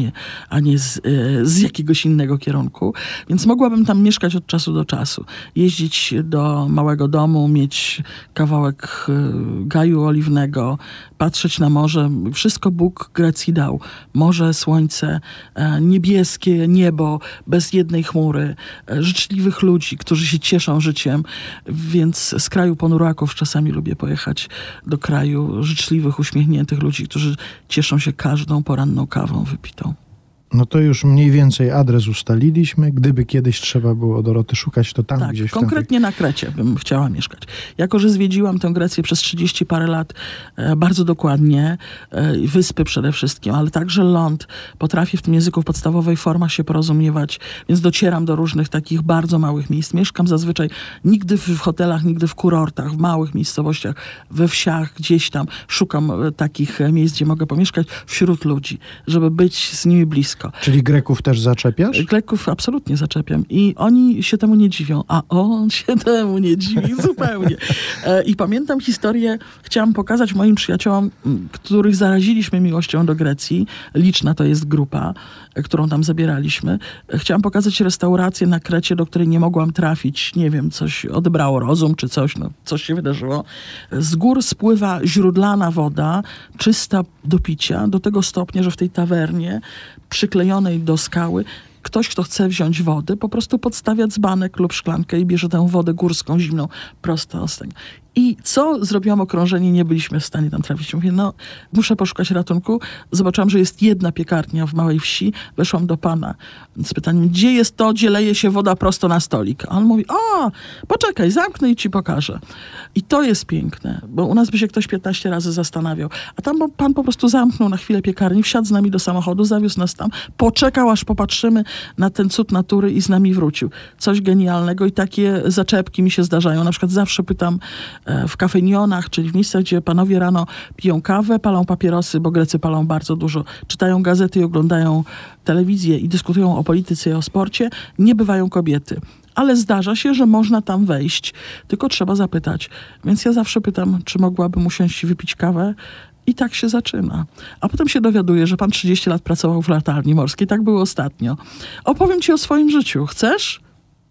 a nie z, e, z jakiegoś innego kierunku. Więc mogłabym tam mieszkać od czasu do czasu. Jeździć do małego domu, mieć kawałek e, gaju oliwnego, patrzeć na morze. Wszystko Bóg Grecji dał. Morze, słońce, e, niebieskie niebo, bez jednej chmury, życzliwych ludzi, którzy się cieszą życiem. Więc z kraju ponuraków czasami lubię pojechać do kraju życzliwych, uśmiechniętych ludzi, którzy cieszą się każdą poranną kawą wypitą. No to już mniej więcej adres ustaliliśmy. Gdyby kiedyś trzeba było Doroty szukać, to tam Tak, gdzieś konkretnie na Krecie bym chciała mieszkać. Jako, że zwiedziłam tę Grecję przez 30 parę lat e, bardzo dokładnie, e, wyspy przede wszystkim, ale także ląd, potrafię w tym języku w podstawowej formach się porozumiewać, więc docieram do różnych takich bardzo małych miejsc. Mieszkam zazwyczaj nigdy w, w hotelach, nigdy w kurortach, w małych miejscowościach, we wsiach, gdzieś tam. Szukam e, takich miejsc, gdzie mogę pomieszkać wśród ludzi, żeby być z nimi blisko. Czyli Greków też zaczepiasz? Greków absolutnie zaczepiam i oni się temu nie dziwią, a on się temu nie dziwi zupełnie. E, I pamiętam historię, chciałam pokazać moim przyjaciołom, których zaraziliśmy miłością do Grecji. Liczna to jest grupa, e, którą tam zabieraliśmy. E, Chciałam pokazać restaurację na Krecie, do której nie mogłam trafić. Nie wiem, coś odebrało rozum czy coś, no coś się wydarzyło. Z gór spływa źródlana woda, czysta do picia, do tego stopnia, że w tej tawernie przyklejonej do skały ktoś, kto chce wziąć wody, po prostu podstawia dzbanek lub szklankę i bierze tę wodę górską, zimną, prosto z. I co zrobiłam okrążenie, nie byliśmy w stanie tam trafić. Mówię, no, muszę poszukać ratunku. Zobaczyłam, że jest jedna piekarnia w małej wsi. Weszłam do pana z pytaniem, gdzie jest to, gdzie leje się woda prosto na stolik? A on mówi, o, poczekaj, zamknę i ci pokażę. I to jest piękne, bo u nas by się ktoś 15 razy zastanawiał. A tam pan po prostu zamknął na chwilę piekarnię, wsiadł z nami do samochodu, zawiózł nas tam, poczekał, aż popatrzymy na ten cud natury i z nami wrócił. Coś genialnego i takie zaczepki mi się zdarzają. Na przykład zawsze pytam w kafenionach, czyli w miejscach, gdzie panowie rano piją kawę, palą papierosy, bo Grecy palą bardzo dużo, czytają gazety i oglądają telewizję i dyskutują o polityce i o sporcie, nie bywają kobiety. Ale zdarza się, że można tam wejść, tylko trzeba zapytać. Więc ja zawsze pytam, czy mogłabym usiąść i wypić kawę. I tak się zaczyna. A potem się dowiaduję, że pan 30 lat pracował w latarni morskiej. Tak było ostatnio. Opowiem ci o swoim życiu. Chcesz?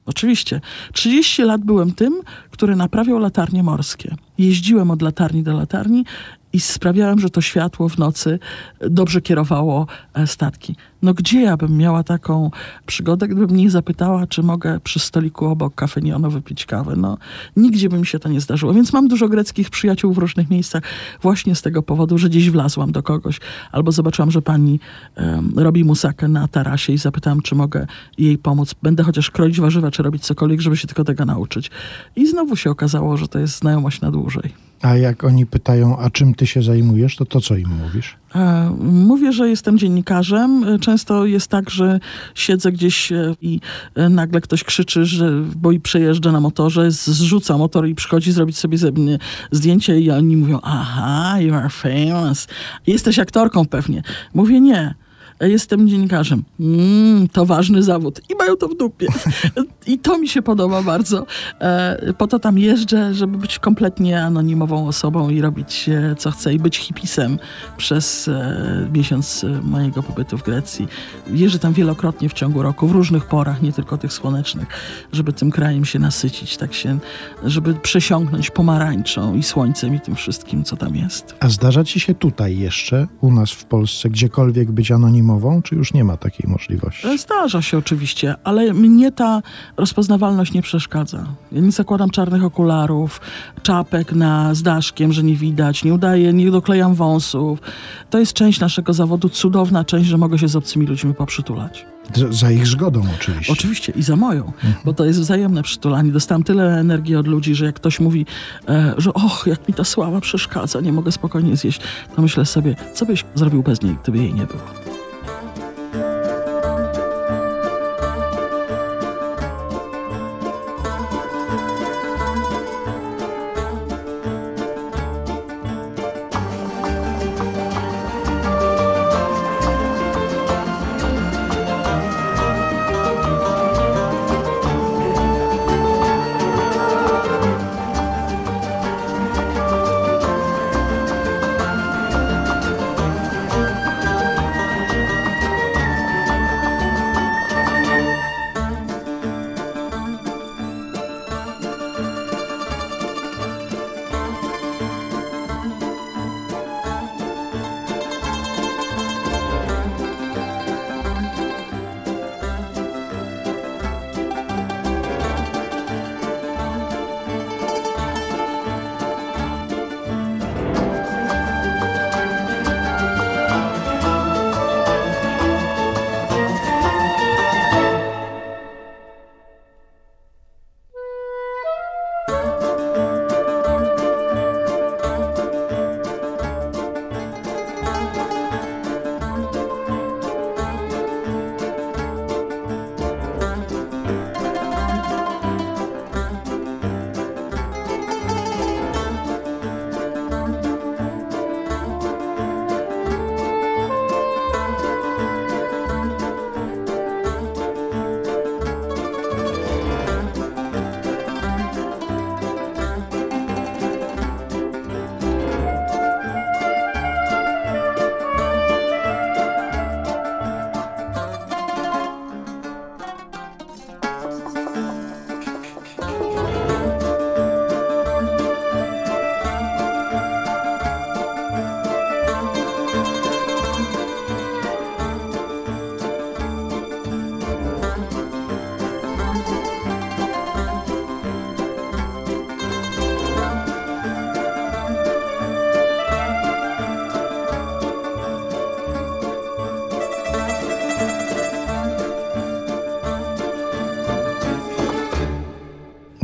Oczywiście. 30 lat byłem tym, który naprawiał latarnie morskie. Jeździłem od latarni do latarni i sprawiałem, że to światło w nocy dobrze kierowało e, statki. No gdzie ja bym miała taką przygodę, gdybym mnie zapytała, czy mogę przy stoliku obok kafenionu wypić kawę? No nigdzie by mi się to nie zdarzyło. Więc mam dużo greckich przyjaciół w różnych miejscach właśnie z tego powodu, że gdzieś wlazłam do kogoś albo zobaczyłam, że pani um, robi musakę na tarasie i zapytałam, czy mogę jej pomóc. Będę chociaż kroić warzywa, czy robić cokolwiek, żeby się tylko tego nauczyć. I znowu się okazało, że to jest znajomość na dłużej. A jak oni pytają, a czym ty się zajmujesz, to to co im mówisz? E, mówię, że jestem dziennikarzem. E, często jest tak, że siedzę gdzieś e, i nagle ktoś krzyczy, że, bo i przejeżdża na motorze, zrzuca motor i przychodzi zrobić sobie ze mnie zdjęcie i oni mówią, aha, you are famous. Jesteś aktorką pewnie. Mówię, nie jestem dziennikarzem. Mm, to ważny zawód. I mają to w dupie. I to mi się podoba bardzo. E, po to tam jeżdżę, żeby być kompletnie anonimową osobą i robić co chcę i być hipisem przez e, miesiąc mojego pobytu w Grecji. Jeżdżę tam wielokrotnie w ciągu roku, w różnych porach, nie tylko tych słonecznych, żeby tym krajem się nasycić, tak się, żeby przesiąknąć pomarańczą i słońcem i tym wszystkim, co tam jest. A zdarza ci się tutaj jeszcze, u nas w Polsce, gdziekolwiek być anonimową? Anonimową, czy już nie ma takiej możliwości? Zdarza się oczywiście, ale mnie ta rozpoznawalność nie przeszkadza. Ja nie zakładam czarnych okularów, czapek na z daszkiem, że nie widać, nie udaję, nie doklejam wąsów. To jest część naszego zawodu, cudowna część, że mogę się z obcymi ludźmi poprzytulać. Za ich zgodą oczywiście. Oczywiście i za moją, mhm. bo to jest wzajemne przytulanie. Dostałam tyle energii od ludzi, że jak ktoś mówi, e, że och, jak mi ta sława przeszkadza, nie mogę spokojnie zjeść, to myślę sobie, co byś zrobił bez niej, gdyby jej nie było.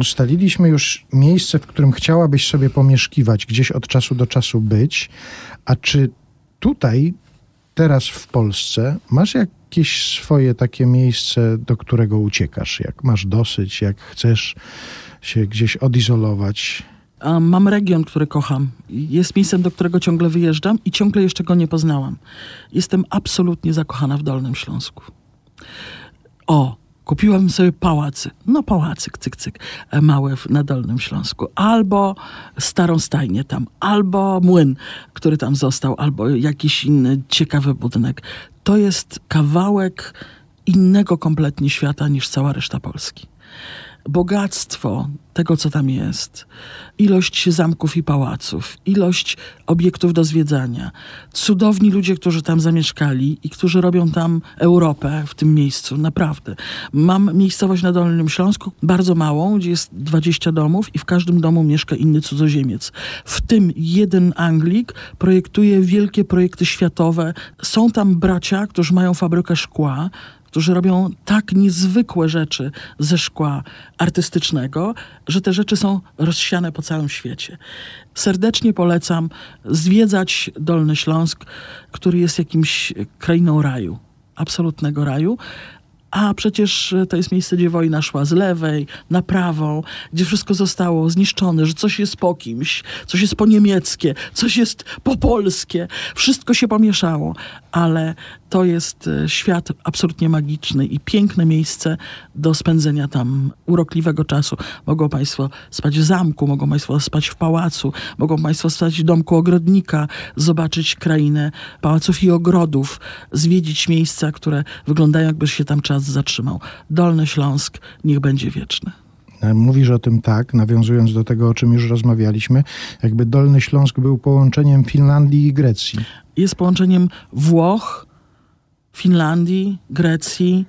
Ustaliliśmy już miejsce, w którym chciałabyś sobie pomieszkiwać, gdzieś od czasu do czasu być. A czy tutaj, teraz w Polsce, masz jakieś swoje takie miejsce, do którego uciekasz? Jak masz dosyć, jak chcesz się gdzieś odizolować? Mam region, który kocham. Jest miejscem, do którego ciągle wyjeżdżam i ciągle jeszcze go nie poznałam. Jestem absolutnie zakochana w Dolnym Śląsku. O, Kupiłam sobie pałacy, no pałacyk, cyk, cyk, małe na Dolnym Śląsku. Albo starą stajnię tam, albo młyn, który tam został, albo jakiś inny ciekawy budynek. To jest kawałek innego kompletnie świata niż cała reszta Polski. Bogactwo tego, co tam jest, ilość zamków i pałaców, ilość obiektów do zwiedzania, cudowni ludzie, którzy tam zamieszkali i którzy robią tam Europę w tym miejscu, naprawdę. Mam miejscowość na Dolnym Śląsku, bardzo małą, gdzie jest 20 domów i w każdym domu mieszka inny cudzoziemiec. W tym jeden Anglik projektuje wielkie projekty światowe. Są tam bracia, którzy mają fabrykę szkła, którzy robią tak niezwykłe rzeczy ze szkła artystycznego, że te rzeczy są rozsiane po całym świecie. Serdecznie polecam zwiedzać Dolny Śląsk, który jest jakimś krainą raju, absolutnego raju, a przecież to jest miejsce, gdzie wojna szła z lewej na prawą, gdzie wszystko zostało zniszczone, że coś jest po kimś, coś jest po niemieckie, coś jest po polskie. Wszystko się pomieszało, ale to jest e, świat absolutnie magiczny i piękne miejsce do spędzenia tam urokliwego czasu. Mogą Państwo spać w zamku, mogą Państwo spać w pałacu, mogą Państwo spać w domku ogrodnika, zobaczyć krainę pałaców i ogrodów, zwiedzić miejsca, które wyglądają jakby się tam czas zatrzymał. Dolny Śląsk niech będzie wieczny. Mówisz o tym tak, nawiązując do tego, o czym już rozmawialiśmy, jakby Dolny Śląsk był połączeniem Finlandii i Grecji. Jest połączeniem Włoch, Finlandii, Grecji,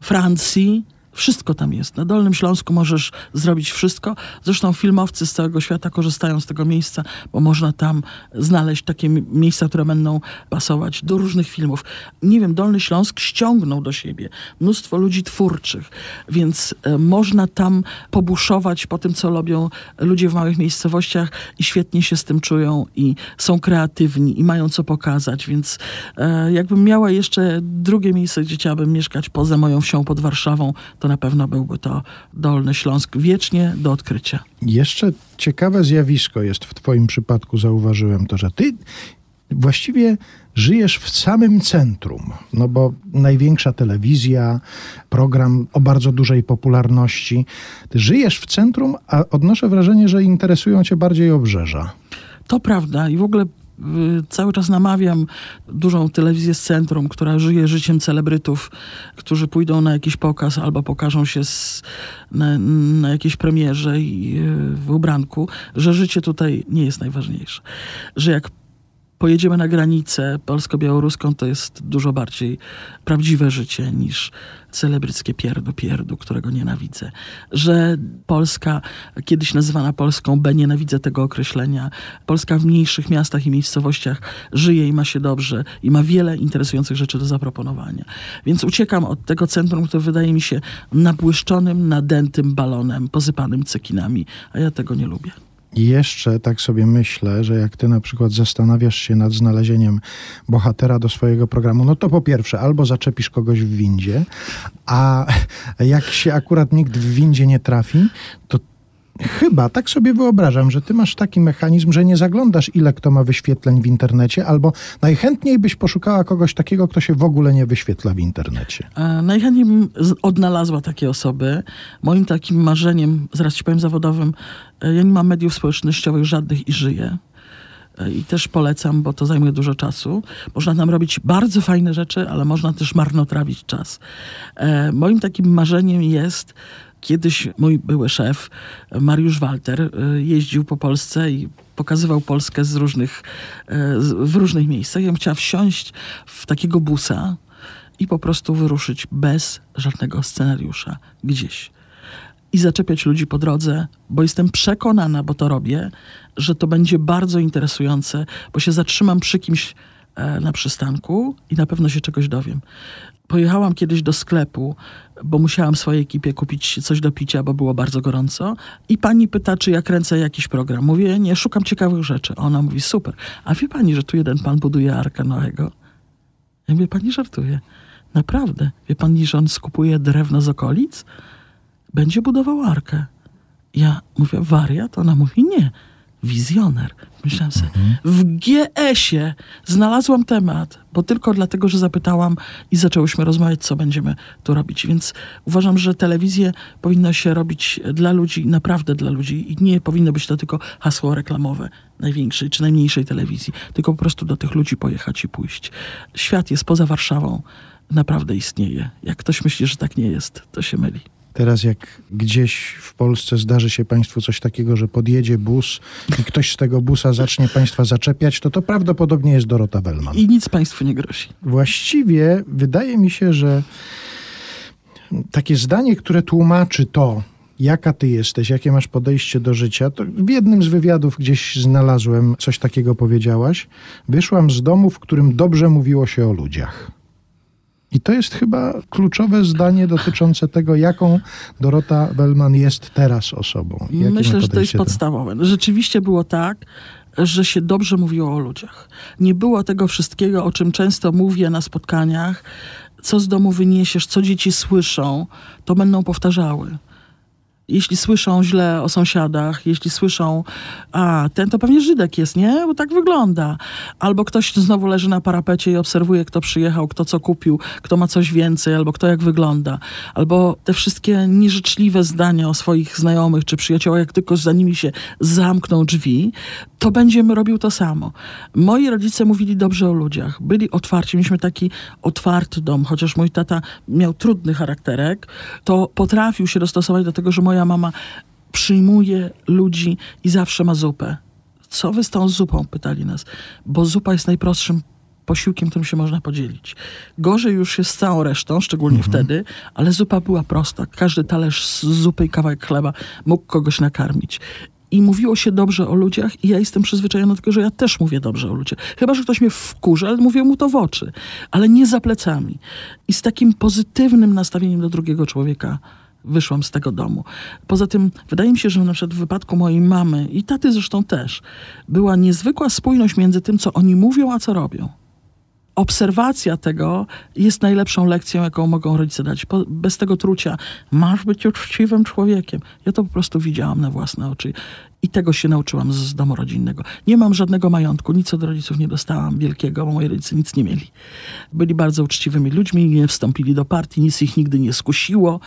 Francji. Wszystko tam jest. Na Dolnym Śląsku możesz zrobić wszystko. Zresztą filmowcy z całego świata korzystają z tego miejsca, bo można tam znaleźć takie miejsca, które będą pasować do różnych filmów. Nie wiem, Dolny Śląsk ściągnął do siebie mnóstwo ludzi twórczych, więc e, można tam pobuszować po tym, co robią ludzie w małych miejscowościach i świetnie się z tym czują i są kreatywni i mają co pokazać, więc e, jakbym miała jeszcze drugie miejsce, gdzie chciałabym mieszkać poza moją wsią pod Warszawą, to na pewno byłby to Dolny Śląsk wiecznie do odkrycia. Jeszcze ciekawe zjawisko jest w Twoim przypadku, zauważyłem to, że Ty właściwie żyjesz w samym centrum, no bo największa telewizja, program o bardzo dużej popularności. Ty żyjesz w centrum, a odnoszę wrażenie, że interesują Cię bardziej obrzeża. To prawda i w ogóle cały czas namawiam dużą telewizję z centrum, która żyje życiem celebrytów, którzy pójdą na jakiś pokaz albo pokażą się z, na, na jakiejś premierze i y, w ubranku, że życie tutaj nie jest najważniejsze. Że jak pojedziemy na granicę polsko-białoruską, to jest dużo bardziej prawdziwe życie niż celebryckie pierdu, pierdu, którego nienawidzę. Że Polska, kiedyś nazywana Polską B, nienawidzę tego określenia. Polska w mniejszych miastach i miejscowościach żyje i ma się dobrze i ma wiele interesujących rzeczy do zaproponowania. Więc uciekam od tego centrum, które wydaje mi się nabłyszczonym, nadętym balonem, posypanym cekinami, a ja tego nie lubię. I jeszcze tak sobie myślę, że jak ty na przykład zastanawiasz się nad znalezieniem bohatera do swojego programu, no to po pierwsze, albo zaczepisz kogoś w windzie, a jak się akurat nikt w windzie nie trafi, to Chyba, tak sobie wyobrażam, że ty masz taki mechanizm, że nie zaglądasz, ile kto ma wyświetleń w internecie, albo najchętniej byś poszukała kogoś takiego, kto się w ogóle nie wyświetla w internecie. E, najchętniej bym odnalazła takie osoby. Moim takim marzeniem, zaraz ci powiem zawodowym, e, ja nie mam mediów społecznościowych żadnych i żyję. E, I też polecam, bo to zajmuje dużo czasu. Można tam robić bardzo fajne rzeczy, ale można też marnotrawić czas. E, moim takim marzeniem jest, Kiedyś mój były szef, Mariusz Walter, y, jeździł po Polsce i pokazywał Polskę z różnych, y, w różnych miejscach. Ja bym chciała wsiąść w takiego busa i po prostu wyruszyć bez żadnego scenariusza gdzieś. I zaczepiać ludzi po drodze, bo jestem przekonana, bo to robię, że to będzie bardzo interesujące, bo się zatrzymam przy kimś e, na przystanku i na pewno się czegoś dowiem. Pojechałam kiedyś do sklepu, bo musiałam swojej ekipie kupić coś do picia, bo było bardzo gorąco. I pani pyta, czy ja kręcę jakiś program. Mówię, nie, szukam ciekawych rzeczy. Ona mówi, super. A wie pani, że tu jeden pan buduje Arkę Noego? Ja mówię, pani żartuje. Naprawdę. Wie pani, że on skupuje drewno z okolic? Będzie budował Arkę. Ja mówię, wariat? Ona mówi, nie wizjoner. Myślałam sobie, w GS-ie znalazłam temat, bo tylko dlatego, że zapytałam i zaczęłyśmy rozmawiać, co będziemy tu robić. Więc uważam, że telewizję powinno się robić dla ludzi, naprawdę dla ludzi i nie powinno być to tylko hasło reklamowe największej czy najmniejszej telewizji, tylko po prostu do tych ludzi pojechać i pójść. Świat jest poza Warszawą, naprawdę istnieje. Jak ktoś myśli, że tak nie jest, to się myli. Teraz jak gdzieś w Polsce zdarzy się Państwu coś takiego, że podjedzie bus i ktoś z tego busa zacznie Państwa zaczepiać, to to prawdopodobnie jest Dorota Wellman. I nic państwu nie grozi. Właściwie wydaje mi się, że takie zdanie, które tłumaczy to, jaka ty jesteś, jakie masz podejście do życia, to w jednym z wywiadów gdzieś znalazłem coś takiego powiedziałaś. Wyszłam z domu, w którym dobrze mówiło się o ludziach. I to jest chyba kluczowe zdanie dotyczące tego, jaką Dorota Wellman jest teraz osobą. Myślę, że to jest podstawowe. Rzeczywiście było tak, że się dobrze mówiło o ludziach. Nie było tego wszystkiego, o czym często mówię na spotkaniach. Co z domu wyniesiesz, co dzieci słyszą, to będą powtarzały. Jeśli słyszą źle o sąsiadach, jeśli słyszą, a ten to pewnie Żydek jest, nie? Bo tak wygląda. Albo ktoś znowu leży na parapecie i obserwuje, kto przyjechał, kto co kupił, kto ma coś więcej, albo kto jak wygląda. Albo te wszystkie nieżyczliwe zdania o swoich znajomych czy przyjaciołach, jak tylko za nimi się zamkną drzwi, to będziemy robił to samo. Moi rodzice mówili dobrze o ludziach. Byli otwarci. Mieliśmy taki otwarty dom, chociaż mój tata miał trudny charakterek, to potrafił się dostosować do tego, że moja mama przyjmuje ludzi i zawsze ma zupę. Co wy z tą zupą? Pytali nas. Bo zupa jest najprostszym posiłkiem, którym się można podzielić. Gorzej już jest z całą resztą, szczególnie wtedy, ale zupa była prosta. Każdy talerz z zupy i kawałek chleba mógł kogoś nakarmić. I mówiło się dobrze o ludziach i ja jestem przyzwyczajona do tego, że ja też mówię dobrze o ludziach. Chyba, że ktoś mnie wkurza, ale mówię mu to w oczy. Ale nie za plecami. I z takim pozytywnym nastawieniem do drugiego człowieka wyszłam z tego domu. Poza tym, wydaje mi się, że na przykład w wypadku mojej mamy i taty zresztą też, była niezwykła spójność między tym, co oni mówią, a co robią. Obserwacja tego jest najlepszą lekcją, jaką mogą rodzice dać. Po, bez tego trucia masz być uczciwym człowiekiem. Ja to po prostu widziałam na własne oczy i tego się nauczyłam z, z domu rodzinnego. Nie mam żadnego majątku, nic od rodziców nie dostałam wielkiego, bo moi rodzice nic nie mieli. Byli bardzo uczciwymi ludźmi, nie wstąpili do partii, nic ich nigdy nie skusiło,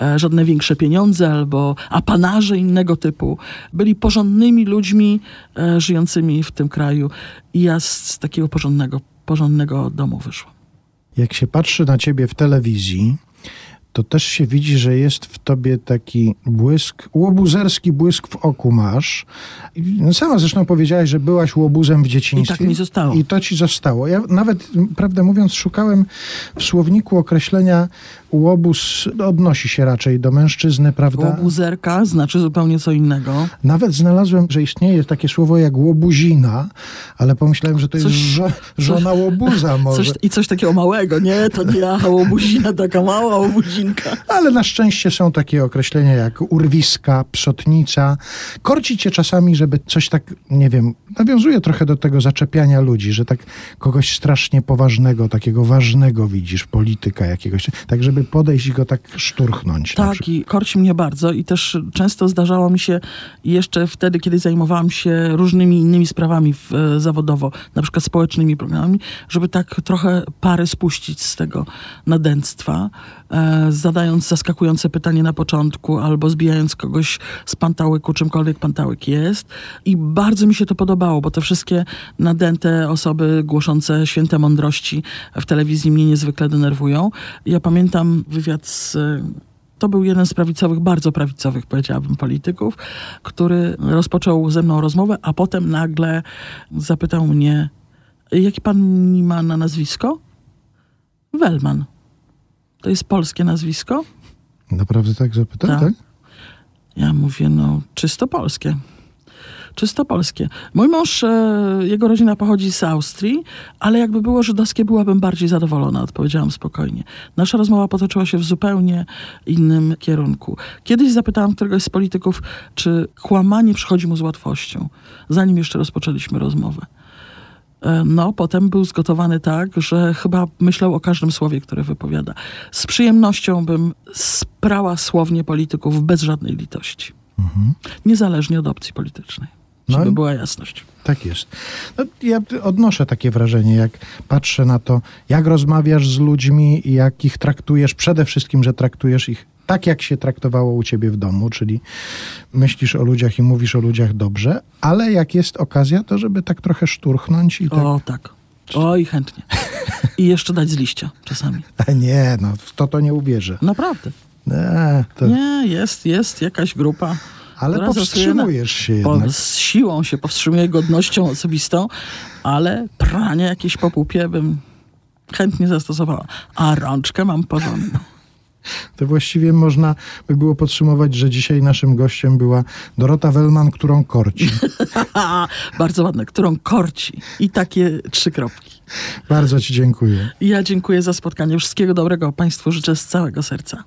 e, żadne większe pieniądze albo apanarze innego typu. Byli porządnymi ludźmi e, żyjącymi w tym kraju i ja z, z takiego porządnego porządnego domu wyszłam. Jak się patrzy na ciebie w telewizji, to też się widzi, że jest w tobie taki błysk, łobuzerski błysk w oku masz. Sama zresztą powiedziałaś, że byłaś łobuzem w dzieciństwie. I tak mi zostało. I to ci zostało. Ja nawet, prawdę mówiąc, szukałem w słowniku określenia łobuz, odnosi się raczej do mężczyzny, prawda? Łobuzerka znaczy zupełnie co innego. Nawet znalazłem, że istnieje takie słowo jak łobuzina, ale pomyślałem, że to jest Coś- żo, żona łobuza może. Coś, I coś takiego małego. Nie, to nie ja, łobuzina, taka mała łobuzinka. Ale na szczęście są takie określenia jak urwiska, psotnica. Korci cię czasami, żeby coś tak, nie wiem, nawiązuje trochę do tego zaczepiania ludzi, że tak kogoś strasznie poważnego, takiego ważnego widzisz, polityka jakiegoś, tak żeby podejść i go tak szturchnąć. Tak, i korci mnie bardzo i też często zdarzało mi się jeszcze wtedy, kiedy zajmowałam się różnymi innymi sprawami w, e, zawodowo, na przykład społecznymi programami, żeby tak trochę pary spuścić z tego nadęctwa, e, zadając zaskakujące pytanie na początku albo zbijając kogoś z pantałyku, czymkolwiek pantałyk jest. I bardzo mi się to podobało, bo te wszystkie nadęte osoby głoszące święte mądrości w telewizji mnie niezwykle denerwują. Ja pamiętam wywiad z to był jeden z prawicowych, bardzo prawicowych, powiedziałabym, polityków, który rozpoczął ze mną rozmowę, a potem nagle zapytał mnie, jakie pan mi ma na nazwisko? Wellman. To jest polskie nazwisko? Naprawdę tak zapytał, Tak. tak? Ja mówię, no czysto polskie. Czysto polskie. Mój mąż, e, jego rodzina pochodzi z Austrii, ale jakby było żydowskie, byłabym bardziej zadowolona, odpowiedziałam spokojnie. Nasza rozmowa potoczyła się w zupełnie innym kierunku. Kiedyś zapytałam któregoś z polityków, czy kłamanie przychodzi mu z łatwością, zanim jeszcze rozpoczęliśmy rozmowę. E, No, potem był zgotowany tak, że chyba myślał o każdym słowie, które wypowiada. Z przyjemnością bym sprała słownie polityków bez żadnej litości. Niezależnie od opcji politycznej. No Żeby była jasność. Tak jest. No, ja odnoszę takie wrażenie, jak patrzę na to, jak rozmawiasz z ludźmi i jak ich traktujesz, przede wszystkim, że traktujesz ich tak, jak się traktowało u ciebie w domu, czyli myślisz o ludziach i mówisz o ludziach dobrze, ale jak jest okazja, to żeby tak trochę szturchnąć i tak... O, tak. Oj, chętnie. I jeszcze dać z liścia czasami. Nie, no w to to nie uwierzę. Naprawdę. Nie, to, Nie, jest, jest jakaś grupa. Ale powstrzymujesz się jednak. z siłą się powstrzymuje godnością osobistą, ale pranie jakieś po pupie bym chętnie zastosowała. A rączkę mam porządną. To właściwie można by było podsumować, że dzisiaj naszym gościem była Dorota Wellman, którą korci. Bardzo ładne, którą korci. I takie trzy kropki. Bardzo ci dziękuję. Ja dziękuję za spotkanie. Wszystkiego dobrego Państwu życzę z całego serca.